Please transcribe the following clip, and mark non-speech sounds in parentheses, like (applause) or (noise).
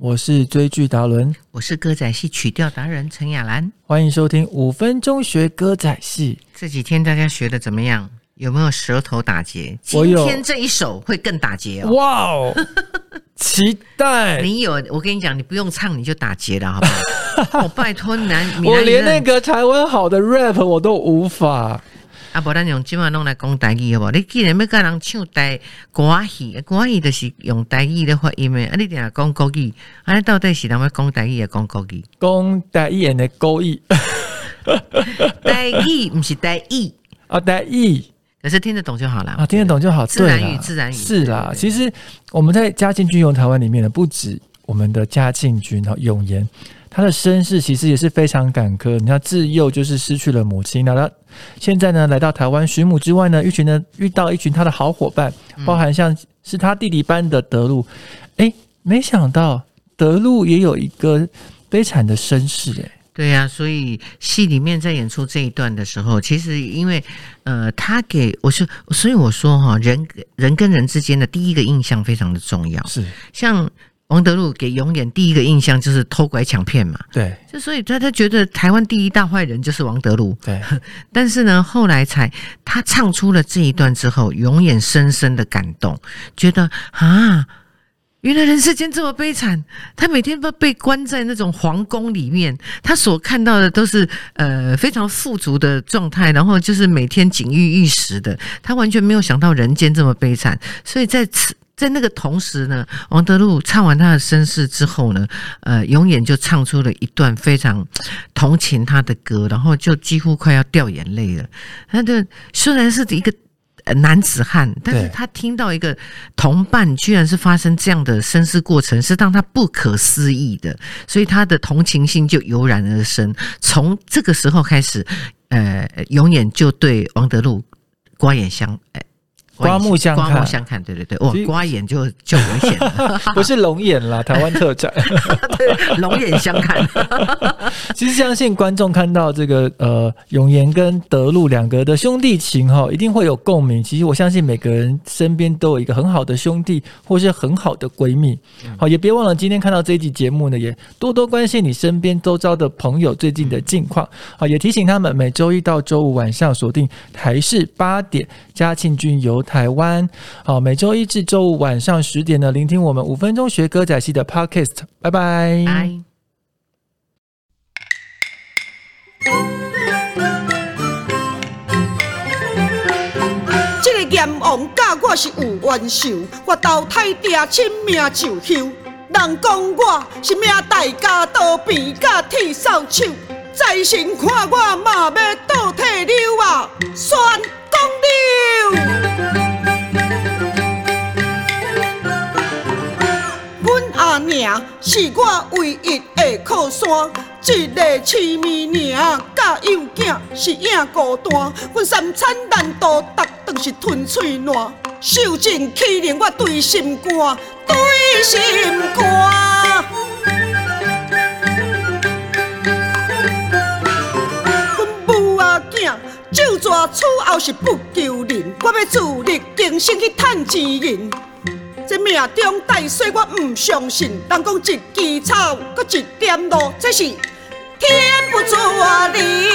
我是追剧达伦，我是歌仔戏曲调达人陈雅兰。欢迎收听五分钟学歌仔戏。这几天大家学的怎么样？有没有舌头打结？我有今天这一首会更打结哦。哇哦，(laughs) 期待！你有，我跟你讲，你不用唱你就打结了，好不好？我 (laughs) 拜托南，闽南我连那人个台湾好的 rap 我都无法。啊，无咱用即晚弄来讲台语好无？你既然要跟人唱台歌戏，歌戏就是用台语的发音诶，啊，你定下讲国语，啊，你到底是人要讲台语，还讲国语？讲台语诶，国语台语不是台语，(laughs) 啊，台语可是听得懂就好了啊，听得懂就好。自然语自然语是啦。其实我们在嘉庆君用台湾里面呢，不止我们的嘉庆君哈永言，他的身世其实也是非常坎坷。你看自幼就是失去了母亲，那他现在呢来到台湾寻母之外呢，一群呢遇到一群他的好伙伴，嗯包含像是他弟弟般的德路，哎，没想到德路也有一个悲惨的身世，哎，对呀、所以戏里面在演出这一段的时候，其实因为呃，他给我说，所以我说哈，人人跟人之间的第一个印象非常的重要。是像王德禄给永远第一个印象就是偷拐抢骗嘛，对就所以他他觉得台湾第一大坏人就是王德禄。对，(laughs) 但是呢，后来才他唱出了这一段之后，永远深深的感动，觉得啊，原来人世间这么悲惨。他每天都被关在那种皇宫里面，他所看到的都是呃非常富足的状态，然后就是每天锦衣玉食的，他完全没有想到人间这么悲惨。所以在此。在那个同时呢，王德禄唱完他的身世之后呢，呃，永远就唱出了一段非常同情他的歌，然后就几乎快要掉眼泪了。他的虽然是一个男子汉，但是他听到一个同伴居然是发生这样的身世过程，是让他不可思议的，所以他的同情心就油然而生。从这个时候开始，呃，永远就对王德禄刮眼相，呃刮目相看刮目相看，对对对，哇刮眼就 (laughs) 就危险了，(laughs) 不是龙眼啦，台湾特产。(laughs) 对，龙眼相看。其实相信观众看到这个呃永言跟德禄两个的兄弟情哈，一定会有共鸣。其实我相信每个人身边都有一个很好的兄弟，或是很好的闺蜜。好，也别忘了今天看到这一集节目呢，也多多关心你身边周遭的朋友最近的近况。好，也提醒他们每周一到周五晚上锁定台视八点嘉庆君游台湾。好，每周一至周五晚上十点呢，聆听我们五分钟学歌仔戏的 Podcast。拜拜。哎。这个阎王教我是有冤仇，我投胎爹亲命就休。人讲我是命大家刀边甲铁扫帚，在神看我嘛要倒退溜啊，宣是我唯一的靠山，一个饲米娘甲幼囝是影孤单。阮三餐难度，逐顿是吞嘴烂，受尽欺凌我对心肝，对心肝。阮母仔囝就蛇厝后是不求人，我要自力更生去趁钱银。这命中带水，我唔相信。人讲一枝草，搁一点露，这是天不作你。